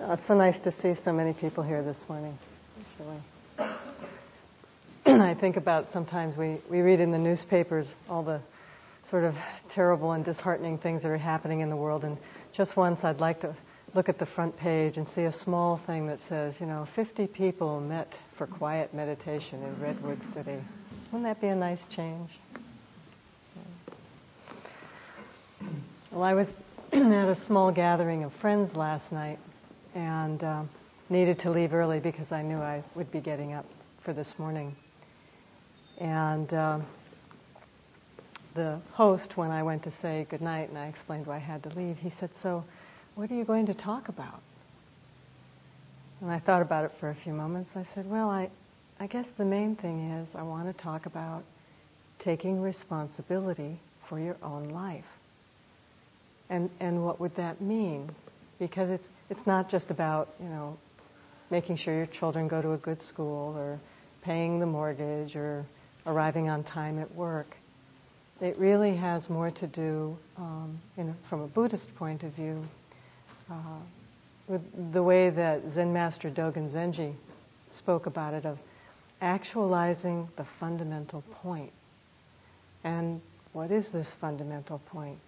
Oh, it's so nice to see so many people here this morning. I think about sometimes we, we read in the newspapers all the sort of terrible and disheartening things that are happening in the world. And just once I'd like to look at the front page and see a small thing that says, you know, 50 people met for quiet meditation in Redwood City. Wouldn't that be a nice change? Well, I was at a small gathering of friends last night and uh, needed to leave early because I knew I would be getting up for this morning. And uh, the host, when I went to say goodnight and I explained why I had to leave, he said, So, what are you going to talk about? And I thought about it for a few moments. I said, Well, I, I guess the main thing is I want to talk about taking responsibility for your own life. And, and what would that mean? Because it's, it's not just about, you know, making sure your children go to a good school or paying the mortgage or arriving on time at work. It really has more to do, um, know, from a Buddhist point of view, uh, with the way that Zen Master Dogen Zenji spoke about it of actualizing the fundamental point. And what is this fundamental point?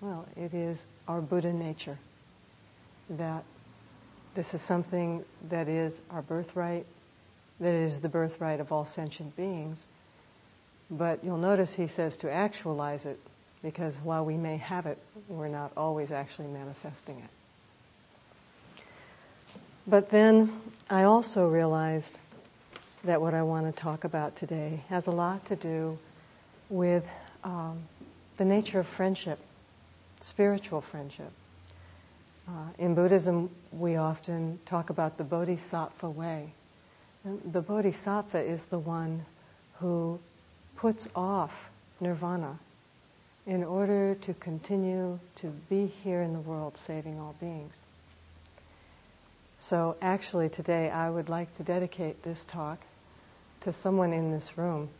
Well, it is our Buddha nature. That this is something that is our birthright, that is the birthright of all sentient beings. But you'll notice he says to actualize it because while we may have it, we're not always actually manifesting it. But then I also realized that what I want to talk about today has a lot to do with um, the nature of friendship, spiritual friendship. Uh, in Buddhism, we often talk about the bodhisattva way. And the bodhisattva is the one who puts off nirvana in order to continue to be here in the world saving all beings. So, actually, today I would like to dedicate this talk to someone in this room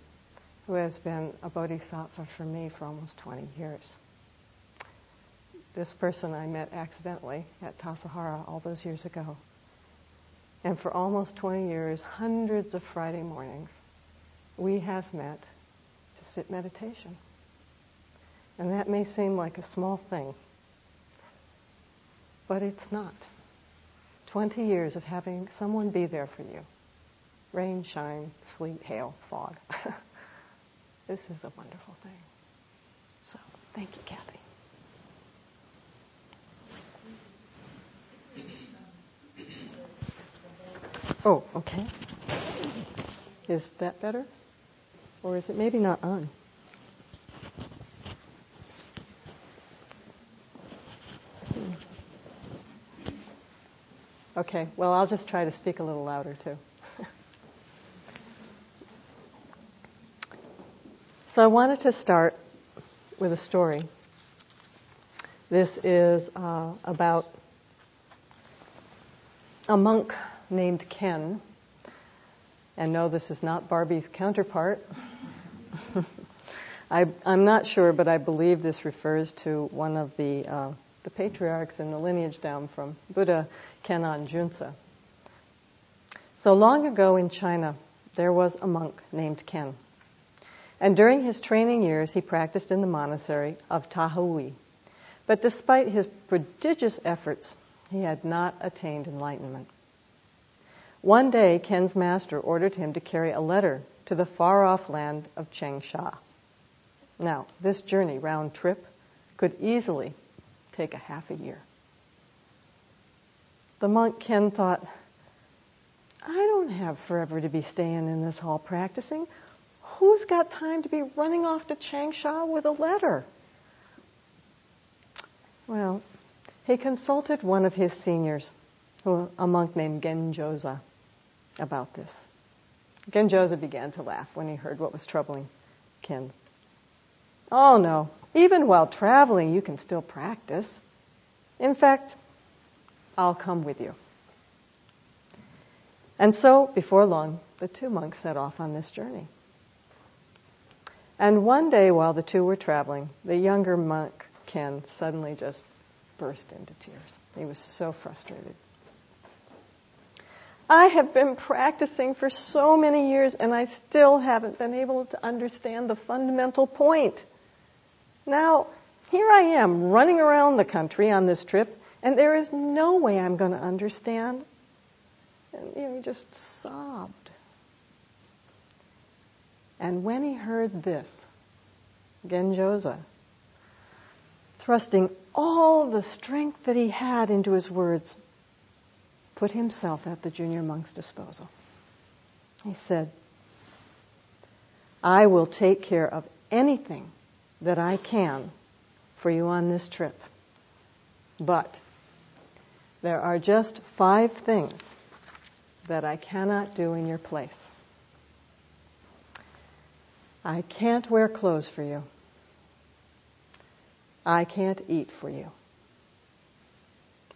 who has been a bodhisattva for me for almost 20 years. This person I met accidentally at Tassajara all those years ago. And for almost 20 years, hundreds of Friday mornings, we have met to sit meditation. And that may seem like a small thing, but it's not. 20 years of having someone be there for you rain, shine, sleet, hail, fog. this is a wonderful thing. So, thank you, Kathy. Oh, okay. Is that better? Or is it maybe not on? Okay, well, I'll just try to speak a little louder too. so I wanted to start with a story. This is uh, about a monk named Ken. And no, this is not Barbie's counterpart. I, am not sure, but I believe this refers to one of the uh, the patriarchs in the lineage down from Buddha Kenan Junsa. So long ago in China, there was a monk named Ken. And during his training years, he practiced in the monastery of Tahui. But despite his prodigious efforts, he had not attained enlightenment. One day, Ken's master ordered him to carry a letter to the far off land of Changsha. Now, this journey round trip could easily take a half a year. The monk Ken thought, I don't have forever to be staying in this hall practicing. Who's got time to be running off to Changsha with a letter? Well, he consulted one of his seniors, a monk named Genjoza, about this. Genjoza began to laugh when he heard what was troubling Ken. Oh no, even while traveling, you can still practice. In fact, I'll come with you. And so, before long, the two monks set off on this journey. And one day, while the two were traveling, the younger monk, Ken, suddenly just burst into tears. He was so frustrated. I have been practicing for so many years and I still haven't been able to understand the fundamental point. Now, here I am running around the country on this trip and there is no way I'm going to understand. And you know, he just sobbed. And when he heard this, Genjoza, thrusting all the strength that he had into his words, put himself at the junior monk's disposal. He said, I will take care of anything that I can for you on this trip. But there are just five things that I cannot do in your place. I can't wear clothes for you. I can't eat for you.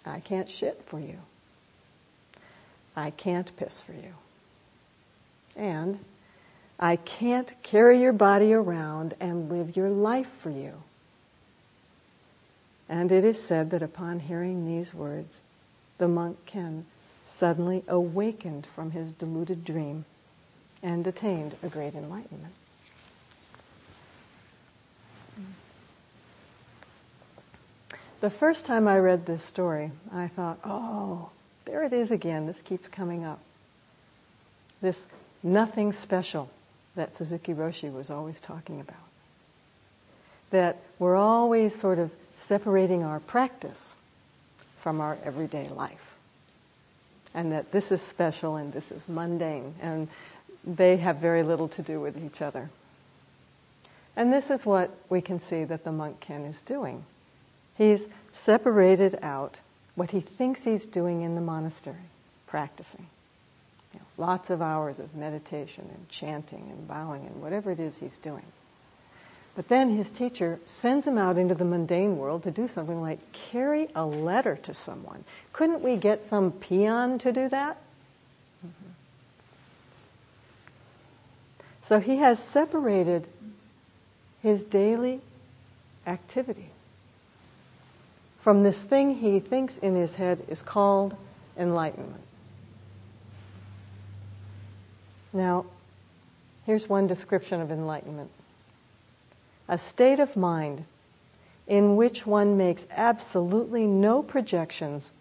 I can't shit for you. I can't piss for you. And I can't carry your body around and live your life for you. And it is said that upon hearing these words, the monk Ken suddenly awakened from his deluded dream and attained a great enlightenment. The first time I read this story, I thought, oh, there it is again. This keeps coming up. This nothing special that Suzuki Roshi was always talking about. That we're always sort of separating our practice from our everyday life. And that this is special and this is mundane, and they have very little to do with each other. And this is what we can see that the monk Ken is doing. He's separated out what he thinks he's doing in the monastery, practicing. You know, lots of hours of meditation and chanting and bowing and whatever it is he's doing. But then his teacher sends him out into the mundane world to do something like carry a letter to someone. Couldn't we get some peon to do that? Mm-hmm. So he has separated his daily activity from this thing he thinks in his head is called enlightenment. Now, here's one description of enlightenment a state of mind in which one makes absolutely no projections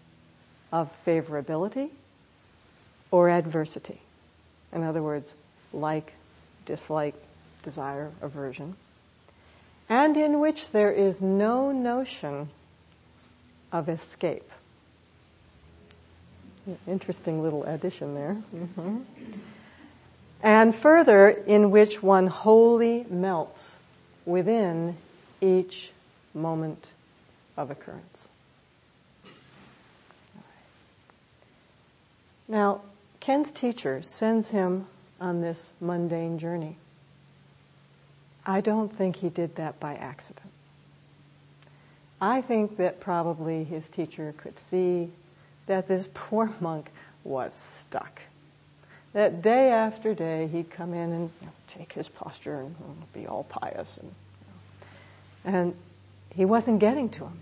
of favorability or adversity. In other words, like, dislike, desire, aversion. And in which there is no notion of escape. Interesting little addition there. Mm-hmm. And further, in which one wholly melts within each moment of occurrence. Now, Ken's teacher sends him on this mundane journey. I don't think he did that by accident. I think that probably his teacher could see that this poor monk was stuck. That day after day he'd come in and you know, take his posture and be all pious and you know, and he wasn't getting to him.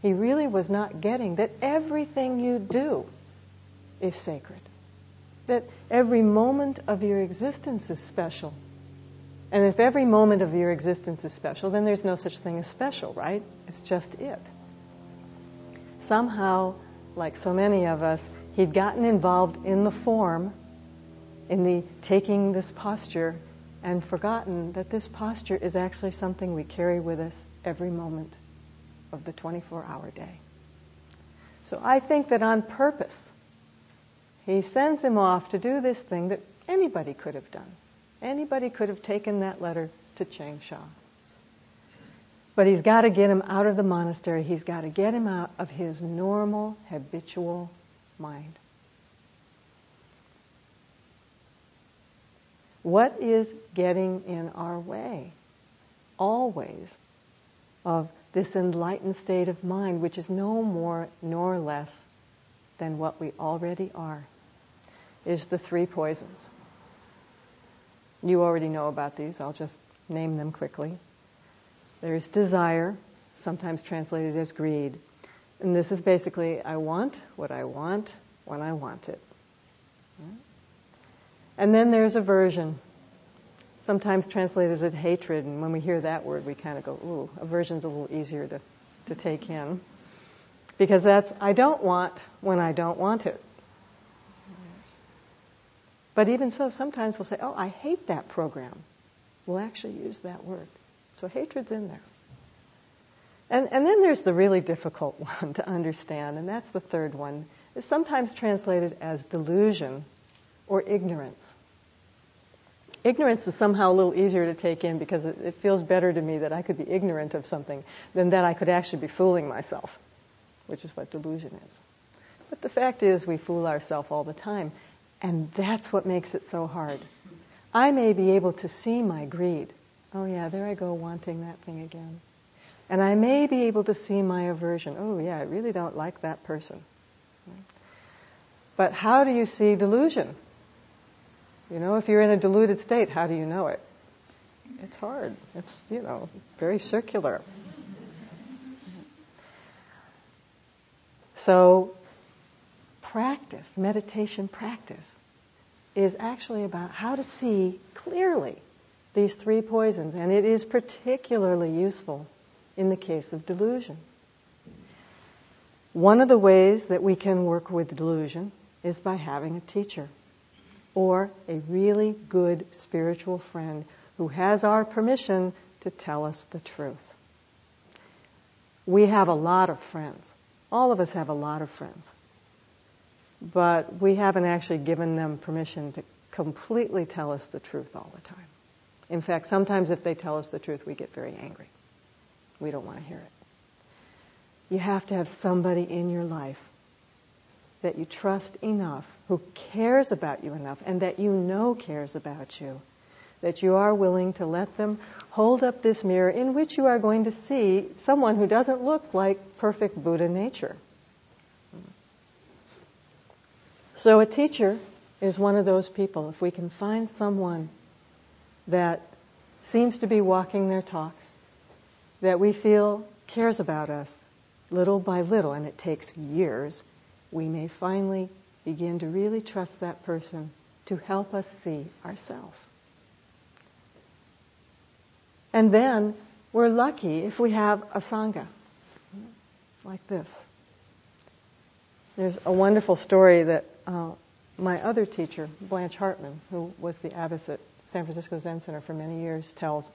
He really was not getting that everything you do is sacred. That every moment of your existence is special and if every moment of your existence is special, then there's no such thing as special, right? It's just it. Somehow, like so many of us, he'd gotten involved in the form, in the taking this posture, and forgotten that this posture is actually something we carry with us every moment of the 24 hour day. So I think that on purpose, he sends him off to do this thing that anybody could have done. Anybody could have taken that letter to Changsha. But he's got to get him out of the monastery. He's got to get him out of his normal, habitual mind. What is getting in our way? Always of this enlightened state of mind, which is no more nor less than what we already are, is the three poisons. You already know about these, I'll just name them quickly. There's desire, sometimes translated as greed. And this is basically I want what I want when I want it. And then there's aversion. Sometimes translated as hatred, and when we hear that word, we kind of go, ooh, aversion's a little easier to, to take in. Because that's, I don't want when I don't want it. But even so, sometimes we'll say, oh, I hate that program. We'll actually use that word. So hatred's in there. And, and then there's the really difficult one to understand, and that's the third one. It's sometimes translated as delusion or ignorance. Ignorance is somehow a little easier to take in because it, it feels better to me that I could be ignorant of something than that I could actually be fooling myself, which is what delusion is. But the fact is, we fool ourselves all the time. And that's what makes it so hard. I may be able to see my greed. Oh, yeah, there I go wanting that thing again. And I may be able to see my aversion. Oh, yeah, I really don't like that person. But how do you see delusion? You know, if you're in a deluded state, how do you know it? It's hard. It's, you know, very circular. So practice, meditation practice, is actually about how to see clearly these three poisons, and it is particularly useful in the case of delusion. One of the ways that we can work with delusion is by having a teacher or a really good spiritual friend who has our permission to tell us the truth. We have a lot of friends. All of us have a lot of friends but we haven't actually given them permission to completely tell us the truth all the time. In fact, sometimes if they tell us the truth, we get very angry. We don't want to hear it. You have to have somebody in your life that you trust enough, who cares about you enough, and that you know cares about you, that you are willing to let them hold up this mirror in which you are going to see someone who doesn't look like perfect Buddha nature. So a teacher is one of those people. If we can find someone that seems to be walking their talk, that we feel cares about us little by little, and it takes years, we may finally begin to really trust that person to help us see ourselves. And then we're lucky if we have a Sangha like this. There's a wonderful story that uh, my other teacher, Blanche Hartman, who was the abbess at San Francisco Zen Center for many years, tells.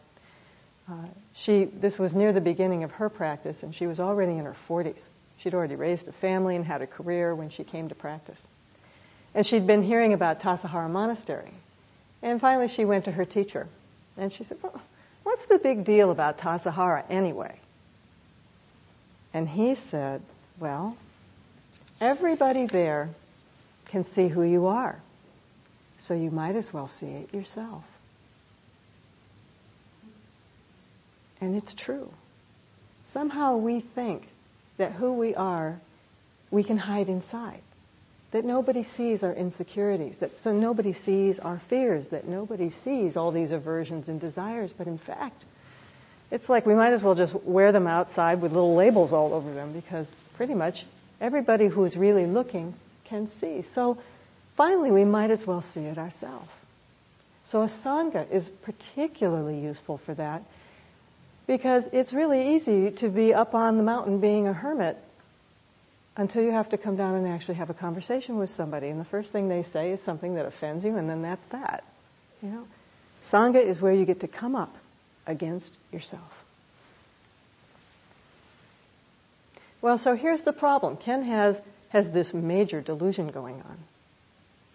Uh, she this was near the beginning of her practice, and she was already in her 40s. She'd already raised a family and had a career when she came to practice. And she'd been hearing about Tassajara Monastery. And finally, she went to her teacher, and she said, "Well, what's the big deal about Tassajara anyway?" And he said, "Well, everybody there can see who you are. So you might as well see it yourself. And it's true. Somehow we think that who we are, we can hide inside. That nobody sees our insecurities, that so nobody sees our fears, that nobody sees all these aversions and desires, but in fact, it's like we might as well just wear them outside with little labels all over them because pretty much everybody who's really looking can see. So finally, we might as well see it ourselves. So a Sangha is particularly useful for that because it's really easy to be up on the mountain being a hermit until you have to come down and actually have a conversation with somebody. And the first thing they say is something that offends you, and then that's that. You know, Sangha is where you get to come up against yourself. Well, so here's the problem. Ken has has this major delusion going on.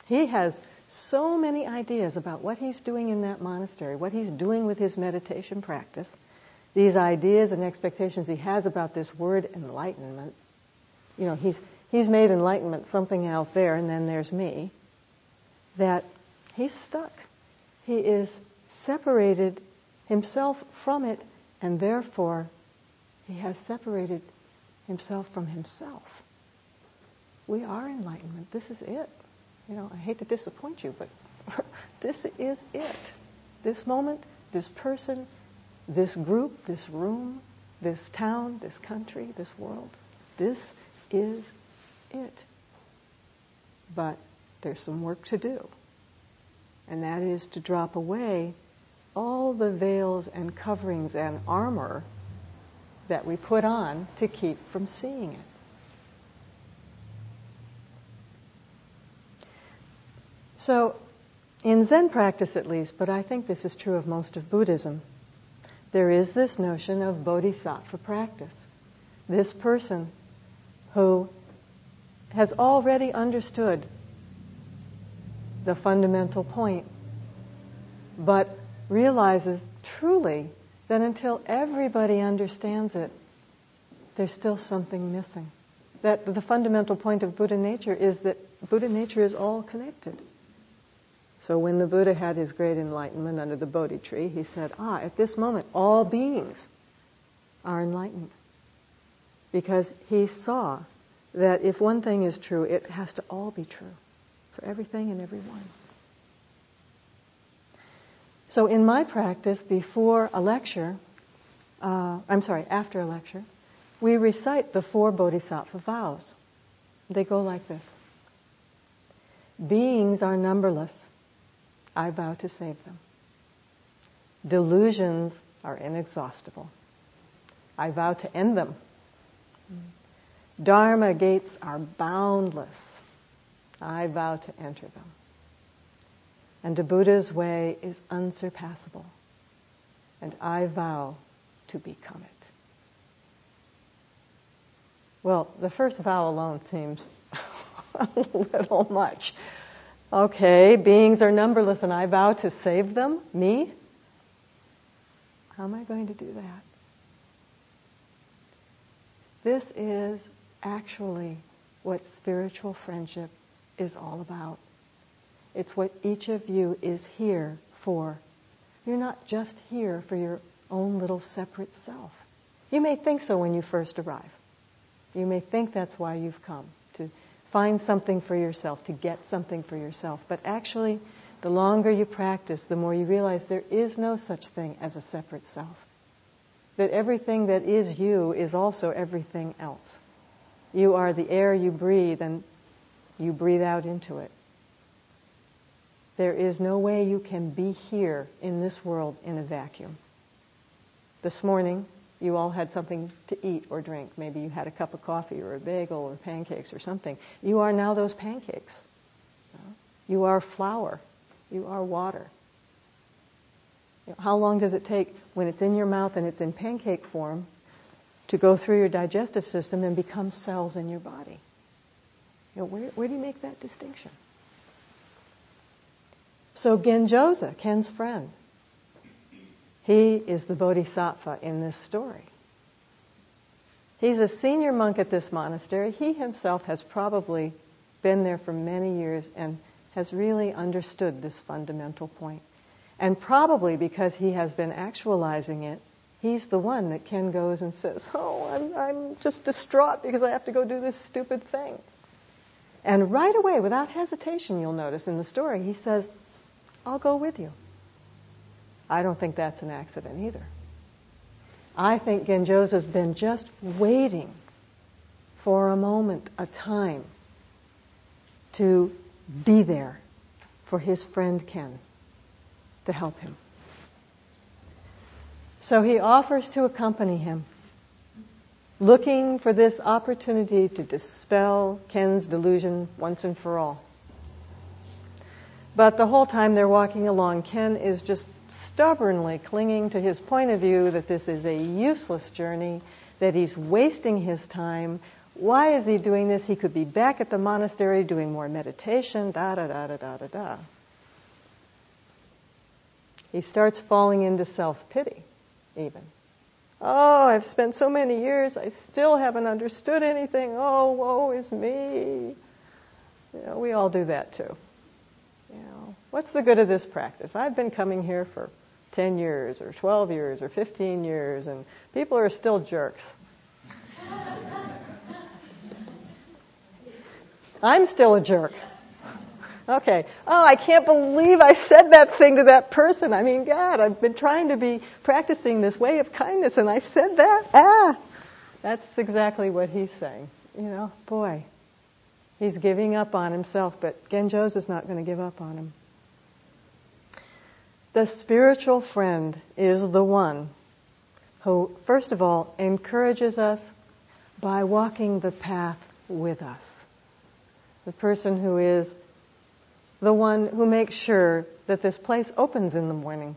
He has so many ideas about what he's doing in that monastery, what he's doing with his meditation practice, these ideas and expectations he has about this word enlightenment. You know, he's, he's made enlightenment something out there, and then there's me, that he's stuck. He is separated himself from it, and therefore he has separated himself from himself we are enlightenment. This is it. You know, I hate to disappoint you, but this is it. This moment, this person, this group, this room, this town, this country, this world. This is it. But there's some work to do. And that is to drop away all the veils and coverings and armor that we put on to keep from seeing it. So, in Zen practice at least, but I think this is true of most of Buddhism, there is this notion of bodhisattva practice. This person who has already understood the fundamental point, but realizes truly that until everybody understands it, there's still something missing. That the fundamental point of Buddha nature is that Buddha nature is all connected. So when the Buddha had his great enlightenment under the Bodhi tree, he said, Ah, at this moment, all beings are enlightened. Because he saw that if one thing is true, it has to all be true for everything and everyone. So in my practice, before a lecture, uh, I'm sorry, after a lecture, we recite the four bodhisattva vows. They go like this Beings are numberless. I vow to save them. Delusions are inexhaustible. I vow to end them. Dharma gates are boundless. I vow to enter them. And the Buddha's way is unsurpassable. And I vow to become it. Well, the first vow alone seems a little much. Okay, beings are numberless and I vow to save them. Me? How am I going to do that? This is actually what spiritual friendship is all about. It's what each of you is here for. You're not just here for your own little separate self. You may think so when you first arrive. You may think that's why you've come, to find something for yourself, to get something for yourself. But actually, the longer you practice, the more you realize there is no such thing as a separate self. That everything that is you is also everything else. You are the air you breathe and you breathe out into it. There is no way you can be here in this world in a vacuum. This morning, you all had something to eat or drink. Maybe you had a cup of coffee or a bagel or pancakes or something. You are now those pancakes. You are flour. You are water. How long does it take when it's in your mouth and it's in pancake form to go through your digestive system and become cells in your body? You know, where, where do you make that distinction? So Genjosa, Ken's friend, he is the bodhisattva in this story. He's a senior monk at this monastery. He himself has probably been there for many years and has really understood this fundamental point. And probably because he has been actualizing it, he's the one that Ken goes and says, Oh, I'm, I'm just distraught because I have to go do this stupid thing. And right away, without hesitation, you'll notice in the story, he says, I'll go with you. I don't think that's an accident either. I think Genjosa's been just waiting for a moment, a time, to be there for his friend Ken to help him. So he offers to accompany him, looking for this opportunity to dispel Ken's delusion once and for all. But the whole time they're walking along, Ken is just stubbornly clinging to his point of view that this is a useless journey, that he's wasting his time. Why is he doing this? He could be back at the monastery doing more meditation, da da da da da da da. He starts falling into self pity, even. Oh, I've spent so many years, I still haven't understood anything. Oh, woe is me. You know, we all do that too. You know, what's the good of this practice? I've been coming here for 10 years or 12 years or 15 years, and people are still jerks. I'm still a jerk. Okay. Oh, I can't believe I said that thing to that person. I mean, God, I've been trying to be practicing this way of kindness and I said that. Ah! That's exactly what he's saying. You know, boy, He's giving up on himself, but Genjo's is not going to give up on him. The spiritual friend is the one who, first of all, encourages us by walking the path with us. The person who is the one who makes sure that this place opens in the morning,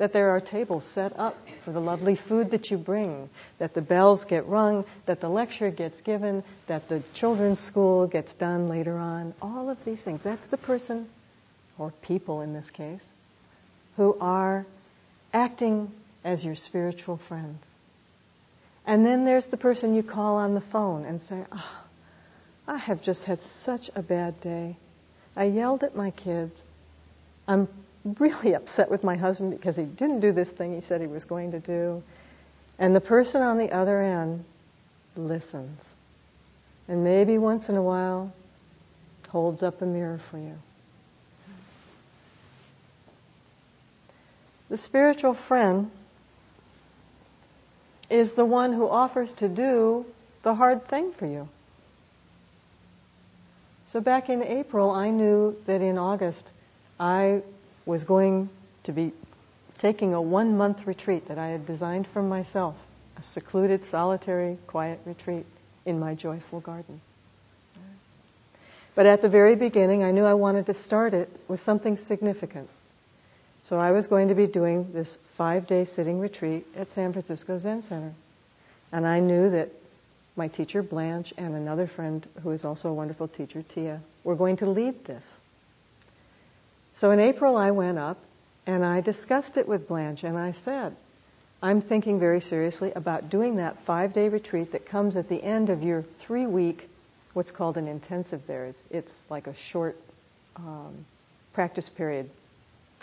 that there are tables set up for the lovely food that you bring, that the bells get rung, that the lecture gets given, that the children's school gets done later on. All of these things. That's the person, or people in this case, who are acting as your spiritual friends. And then there's the person you call on the phone and say, oh, I have just had such a bad day. I yelled at my kids. I'm really upset with my husband because he didn't do this thing he said he was going to do. And the person on the other end listens. And maybe once in a while holds up a mirror for you. The spiritual friend is the one who offers to do the hard thing for you. So back in April, I knew that in August I was going to be taking a one month retreat that I had designed for myself, a secluded, solitary, quiet retreat in my joyful garden. But at the very beginning, I knew I wanted to start it with something significant. So I was going to be doing this five day sitting retreat at San Francisco Zen Center. And I knew that my teacher Blanche and another friend who is also a wonderful teacher, Tia, were going to lead this. So in April I went up and I discussed it with Blanche and I said, I'm thinking very seriously about doing that five day retreat that comes at the end of your three week, what's called an intensive there. It's, it's like a short um, practice period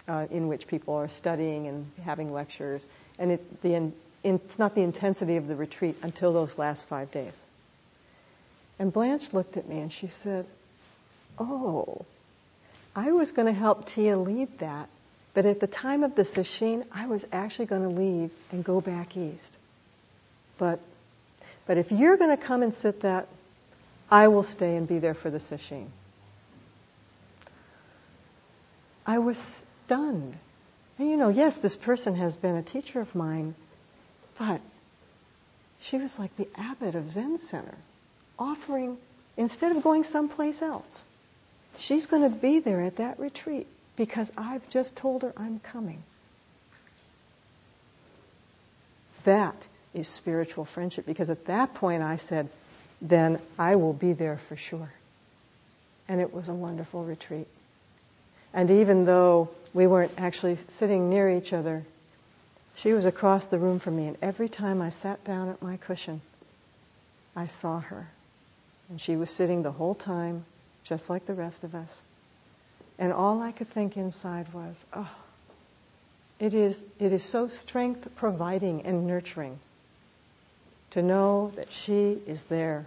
uh, in which people are studying and having lectures. And the, in, it's not the intensity of the retreat until those last five days. And Blanche looked at me and she said, Oh, I was going to help Tia lead that, but at the time of the sesshin, I was actually going to leave and go back east. But, but if you're going to come and sit that, I will stay and be there for the sesshin. I was stunned. And you know, yes, this person has been a teacher of mine, but she was like the abbot of Zen Center, offering, instead of going someplace else, she's going to be there at that retreat because I've just told her I'm coming. That is spiritual friendship because at that point I said, then I will be there for sure. And it was a wonderful retreat. And even though we weren't actually sitting near each other, she was across the room from me. And every time I sat down at my cushion, I saw her. And she was sitting the whole time, just like the rest of us. And all I could think inside was, oh, it is, it is so strength providing and nurturing to know that she is there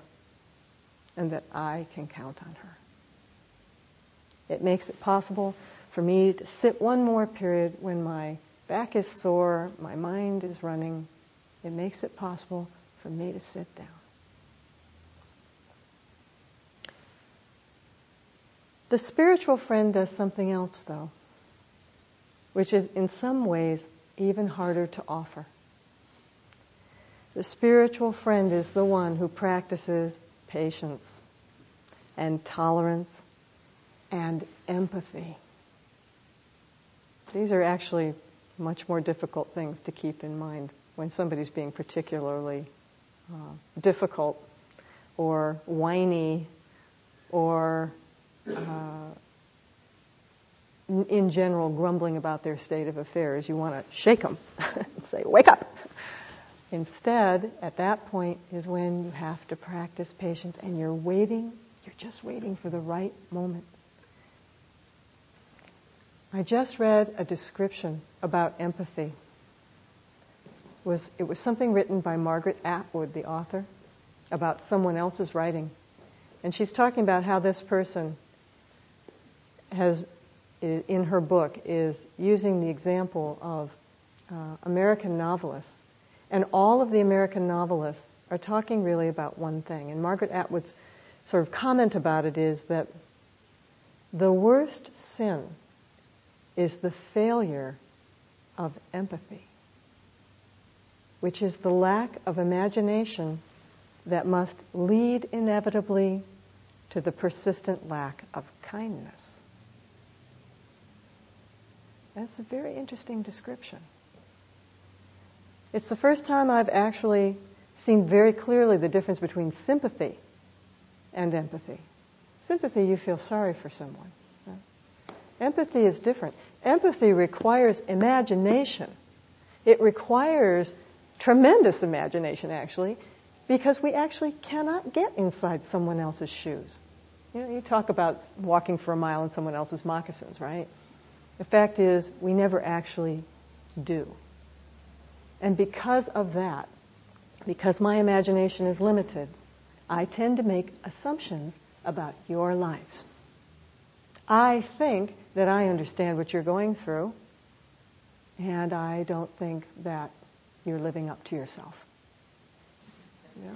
and that I can count on her. It makes it possible for me to sit one more period when my back is sore, my mind is running. It makes it possible for me to sit down. The spiritual friend does something else, though, which is in some ways even harder to offer. The spiritual friend is the one who practices patience and tolerance and empathy. These are actually much more difficult things to keep in mind when somebody's being particularly uh, difficult or whiny or uh, in general grumbling about their state of affairs. You want to shake them and say, wake up. Instead, at that point is when you have to practice patience and you're waiting, you're just waiting for the right moment. I just read a description about empathy. It was, it was something written by Margaret Atwood, the author, about someone else's writing. And she's talking about how this person has, in her book, is using the example of uh, American novelists. And all of the American novelists are talking really about one thing. And Margaret Atwood's sort of comment about it is that the worst sin is the failure of empathy, which is the lack of imagination that must lead inevitably to the persistent lack of kindness. That's a very interesting description. It's the first time I've actually seen very clearly the difference between sympathy and empathy. Sympathy, you feel sorry for someone. Right? Empathy is different. Empathy requires imagination. It requires tremendous imagination, actually, because we actually cannot get inside someone else's shoes. You know, you talk about walking for a mile in someone else's moccasins, right? The fact is, we never actually do. And because of that, because my imagination is limited, I tend to make assumptions about your lives. I think that I understand what you're going through, and I don't think that you're living up to yourself. Yeah.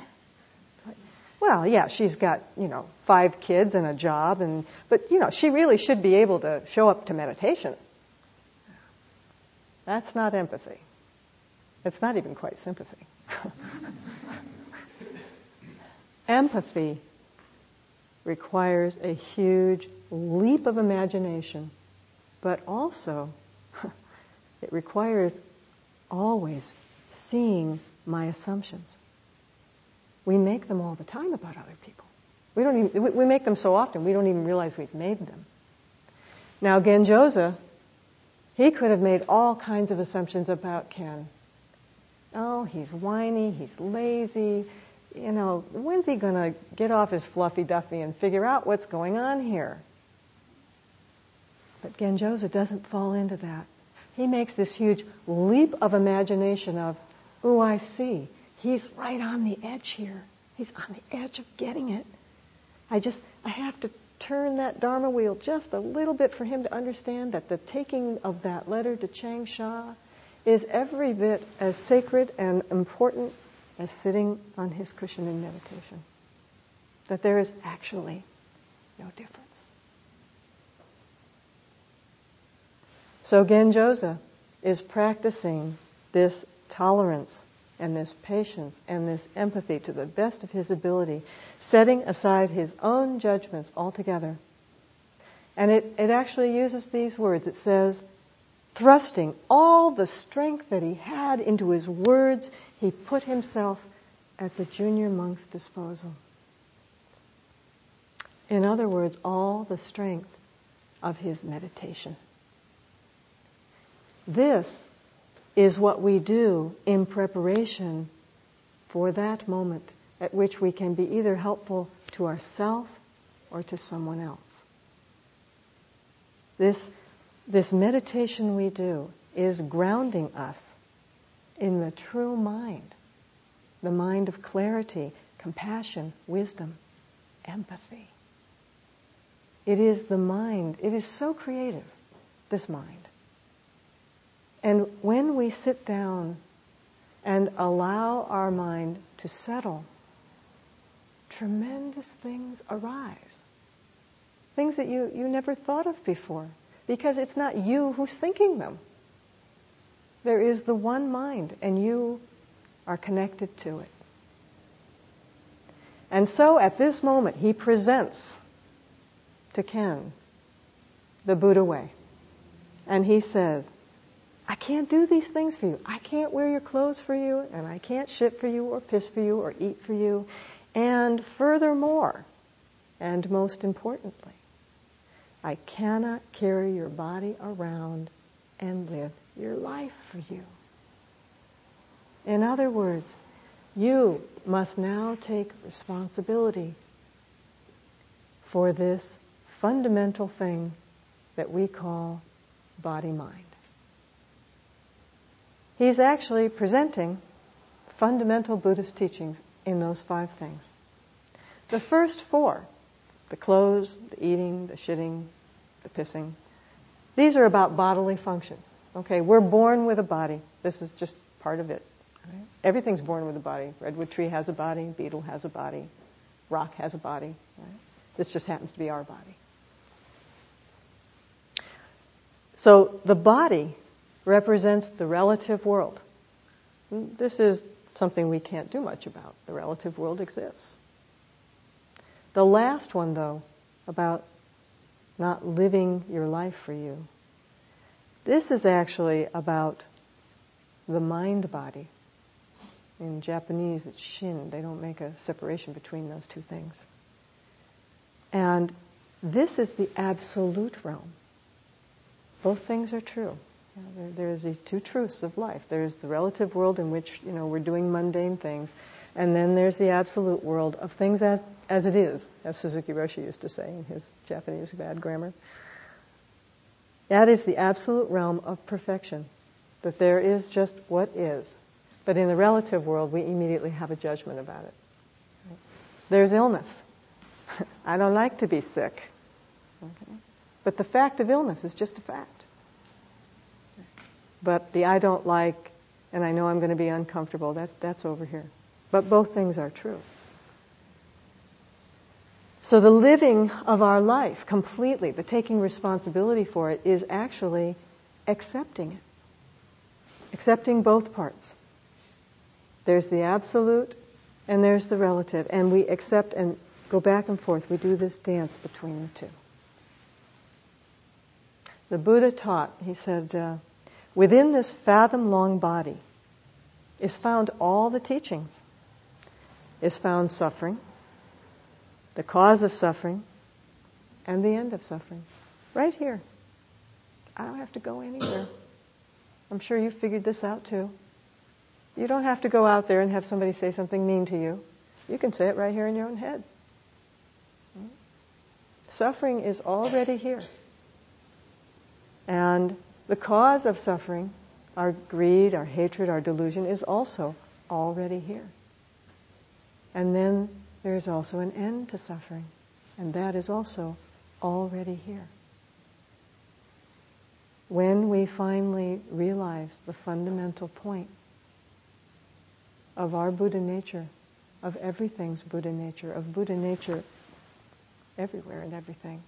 Well, yeah, she's got, you know, five kids and a job and but you know, she really should be able to show up to meditation. That's not empathy. It's not even quite sympathy. empathy requires a huge leap of imagination, but also it requires always seeing my assumptions. We make them all the time about other people. We don't even, we make them so often we don't even realize we've made them. Now Genjosa, he could have made all kinds of assumptions about Ken. Oh, he's whiny, he's lazy, you know, when's he going to get off his fluffy duffy and figure out what's going on here? But Genjosa doesn't fall into that. He makes this huge leap of imagination of, oh, I see. He's right on the edge here. He's on the edge of getting it. I just, I have to turn that Dharma wheel just a little bit for him to understand that the taking of that letter to Changsha is every bit as sacred and important as sitting on his cushion in meditation. That there is actually no difference. So Genjosa is practicing this tolerance and this patience and this empathy to the best of his ability, setting aside his own judgments altogether. And it, it actually uses these words. It says, thrusting all the strength that he had into his words, he put himself at the junior monk's disposal. In other words, all the strength of his meditation. This is what we do in preparation for that moment at which we can be either helpful to ourselves or to someone else. This this meditation we do is grounding us in the true mind, the mind of clarity, compassion, wisdom, empathy. It is the mind, it is so creative, this mind. And when we sit down and allow our mind to settle, tremendous things arise. Things that you, you never thought of before because it's not you who's thinking them. There is the one mind, and you are connected to it. And so at this moment, he presents to Ken the Buddha way. And he says, I can't do these things for you. I can't wear your clothes for you, and I can't shit for you, or piss for you, or eat for you. And furthermore, and most importantly, I cannot carry your body around and live your life for you. In other words, you must now take responsibility for this fundamental thing that we call body mind. He's actually presenting fundamental Buddhist teachings in those five things. The first four the clothes, the eating, the shitting, the pissing. These are about bodily functions. Okay, we're born with a body. This is just part of it. Right? Everything's born with a body. Redwood tree has a body. Beetle has a body. rock has a body. Right? This just happens to be our body. So the body represents the relative world. This is something we can't do much about. The relative world exists. The last one, though, about not living your life for you, this is actually about the mind body. In Japanese, it's shin. They don't make a separation between those two things. And this is the absolute realm. Both things are true. There, there's these two truths of life. There's the relative world in which you know we're doing mundane things, and then there's the absolute world of things as as it is, as Suzuki Roshi used to say in his Japanese bad grammar. That is the absolute realm of perfection, that there is just what is. But in the relative world, we immediately have a judgment about it. There's illness. I don't like to be sick. Okay. But the fact of illness is just a fact. But the I don't like and I know I'm going to be uncomfortable, that, that's over here. But both things are true. So the living of our life completely, the taking responsibility for it, is actually accepting it. Accepting both parts. There's the absolute and there's the relative. And we accept and go back and forth. We do this dance between the two. The Buddha taught, he said, uh, within this fathom long body is found all the teachings, is found suffering the cause of suffering, and the end of suffering. Right here. I don't have to go anywhere. I'm sure you figured this out too. You don't have to go out there and have somebody say something mean to you. You can say it right here in your own head. Suffering is already here. And the cause of suffering, our greed, our hatred, our delusion, is also already here. And then there is also an end to suffering, and that is also already here. When we finally realize the fundamental point of our Buddha nature, of everything's Buddha nature, of Buddha nature everywhere and everything,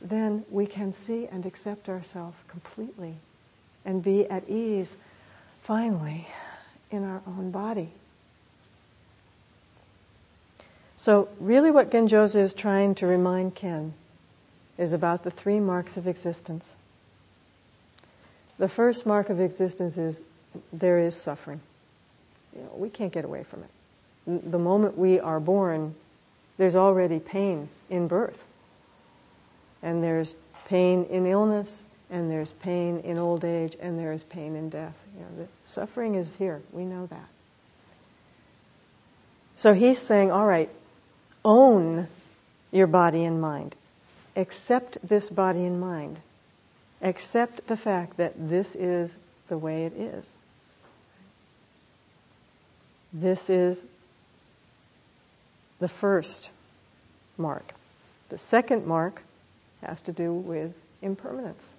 then we can see and accept ourselves completely and be at ease, finally, in our own body. So, really, what Genjosa is trying to remind Ken is about the three marks of existence. The first mark of existence is there is suffering. You know, we can't get away from it. The moment we are born, there's already pain in birth. And there's pain in illness, and there's pain in old age, and there is pain in death. You know, suffering is here. We know that. So he's saying, all right, own your body and mind. Accept this body and mind. Accept the fact that this is the way it is. This is the first mark. The second mark has to do with impermanence.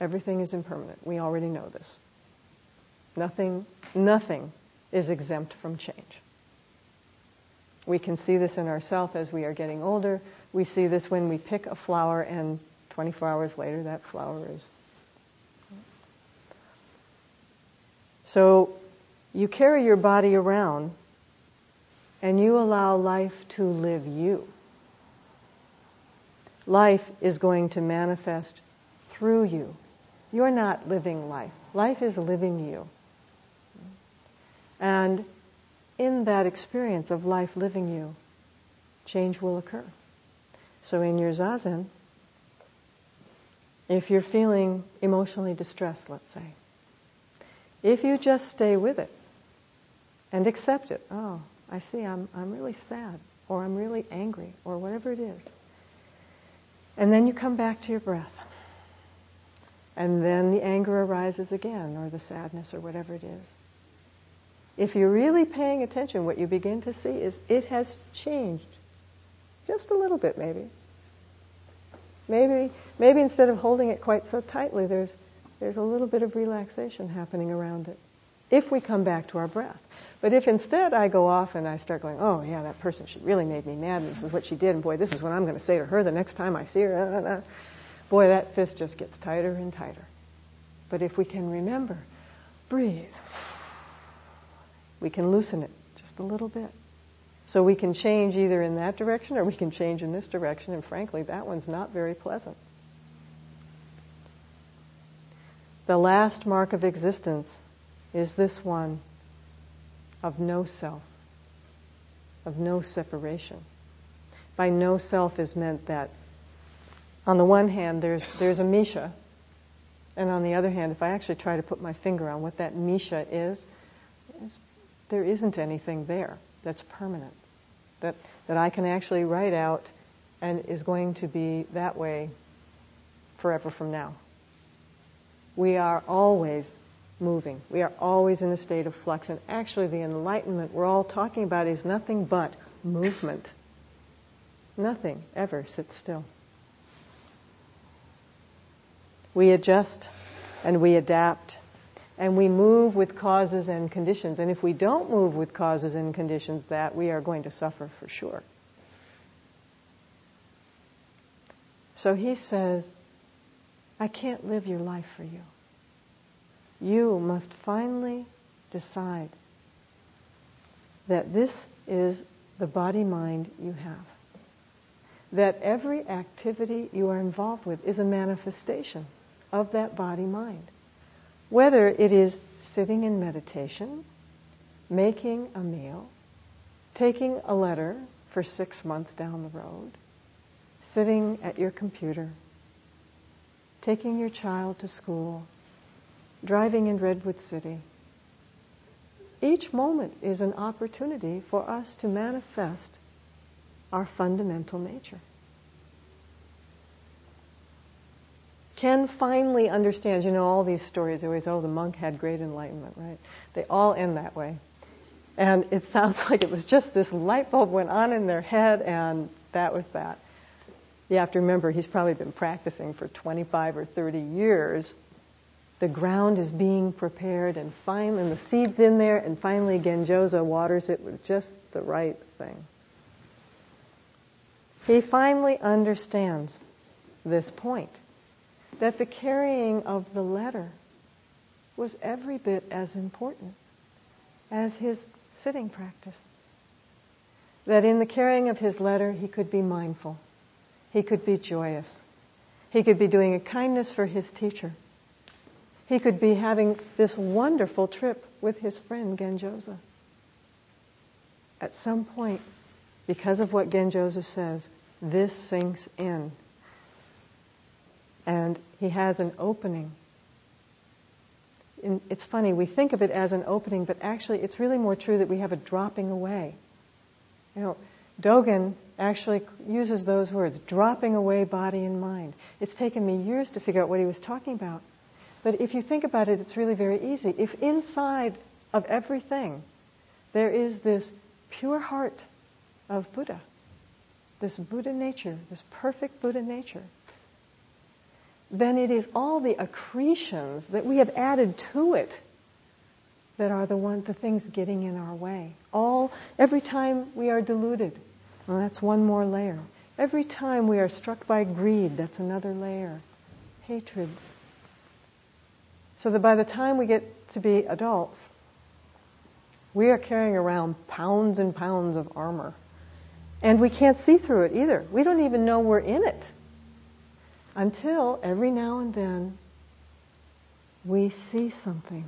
Everything is impermanent. We already know this. Nothing, nothing is exempt from change. We can see this in ourselves as we are getting older. We see this when we pick a flower and 24 hours later that flower is. So you carry your body around and you allow life to live you. Life is going to manifest through you. You're not living life. Life is living you. And in that experience of life living you, change will occur. So in your zazen, if you're feeling emotionally distressed, let's say, if you just stay with it and accept it, oh, I see, I'm, I'm really sad, or I'm really angry, or whatever it is. And then you come back to your breath. And then the anger arises again, or the sadness, or whatever it is if you're really paying attention, what you begin to see is it has changed. Just a little bit, maybe. Maybe, maybe instead of holding it quite so tightly, there's, there's a little bit of relaxation happening around it. If we come back to our breath. But if instead I go off and I start going, oh yeah, that person, she really made me mad, and this is what she did, and boy, this is what I'm going to say to her the next time I see her, boy, that fist just gets tighter and tighter. But if we can remember, breathe, we can loosen it just a little bit. So we can change either in that direction or we can change in this direction, and frankly, that one's not very pleasant. The last mark of existence is this one of no self, of no separation. By no self is meant that, on the one hand, there's, there's a Misha, and on the other hand, if I actually try to put my finger on what that Misha is, there isn't anything there that's permanent, that, that I can actually write out and is going to be that way forever from now. We are always moving. We are always in a state of flux. And actually, the enlightenment we're all talking about is nothing but movement. Nothing ever sits still. We adjust and we adapt and we move with causes and conditions. And if we don't move with causes and conditions, that we are going to suffer for sure. So he says, I can't live your life for you you must finally decide that this is the body mind you have. That every activity you are involved with is a manifestation of that body mind. Whether it is sitting in meditation, making a meal, taking a letter for six months down the road, sitting at your computer, taking your child to school, driving in Redwood City. Each moment is an opportunity for us to manifest our fundamental nature. Ken finally understands, you know, all these stories always, oh, the monk had great enlightenment, right? They all end that way. And it sounds like it was just this light bulb went on in their head, and that was that. You have to remember, he's probably been practicing for 25 or 30 years the ground is being prepared and finally the seeds in there and finally Genjoza waters it with just the right thing. He finally understands this point that the carrying of the letter was every bit as important as his sitting practice. That in the carrying of his letter, he could be mindful. He could be joyous. He could be doing a kindness for his teacher. He could be having this wonderful trip with his friend Genjosa. At some point, because of what Genjosa says, this sinks in. And he has an opening. And it's funny, we think of it as an opening, but actually it's really more true that we have a dropping away. You know, Dogen actually uses those words, dropping away body and mind. It's taken me years to figure out what he was talking about. But if you think about it, it's really very easy. If inside of everything there is this pure heart of Buddha, this Buddha nature, this perfect Buddha nature, then it is all the accretions that we have added to it that are the one the things getting in our way. All every time we are deluded, well, that's one more layer. Every time we are struck by greed, that's another layer. Hatred, so that by the time we get to be adults, we are carrying around pounds and pounds of armor. And we can't see through it either. We don't even know we're in it. Until every now and then we see something.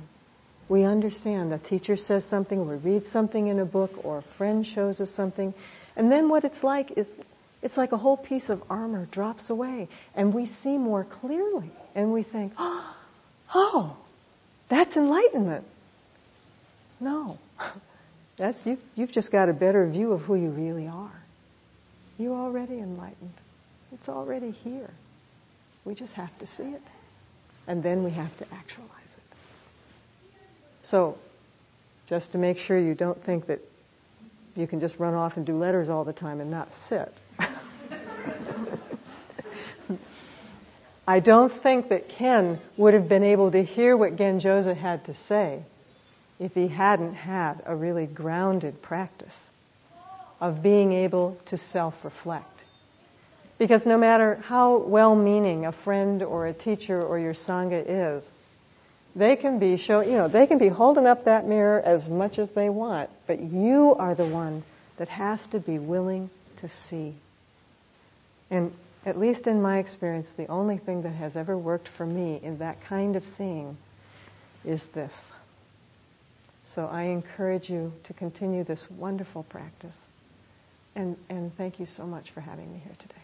We understand. A teacher says something, we read something in a book, or a friend shows us something. And then what it's like is it's like a whole piece of armor drops away, and we see more clearly. And we think, oh, oh, that's enlightenment. No. That's you've, you've just got a better view of who you really are. You're already enlightened. It's already here. We just have to see it. And then we have to actualize it. So, just to make sure you don't think that you can just run off and do letters all the time and not sit. I don't think that Ken would have been able to hear what Genjoza had to say if he hadn't had a really grounded practice of being able to self reflect. Because no matter how well meaning a friend or a teacher or your Sangha is, they can be show, you know, they can be holding up that mirror as much as they want, but you are the one that has to be willing to see. And at least in my experience, the only thing that has ever worked for me in that kind of seeing is this. So I encourage you to continue this wonderful practice. And, and thank you so much for having me here today.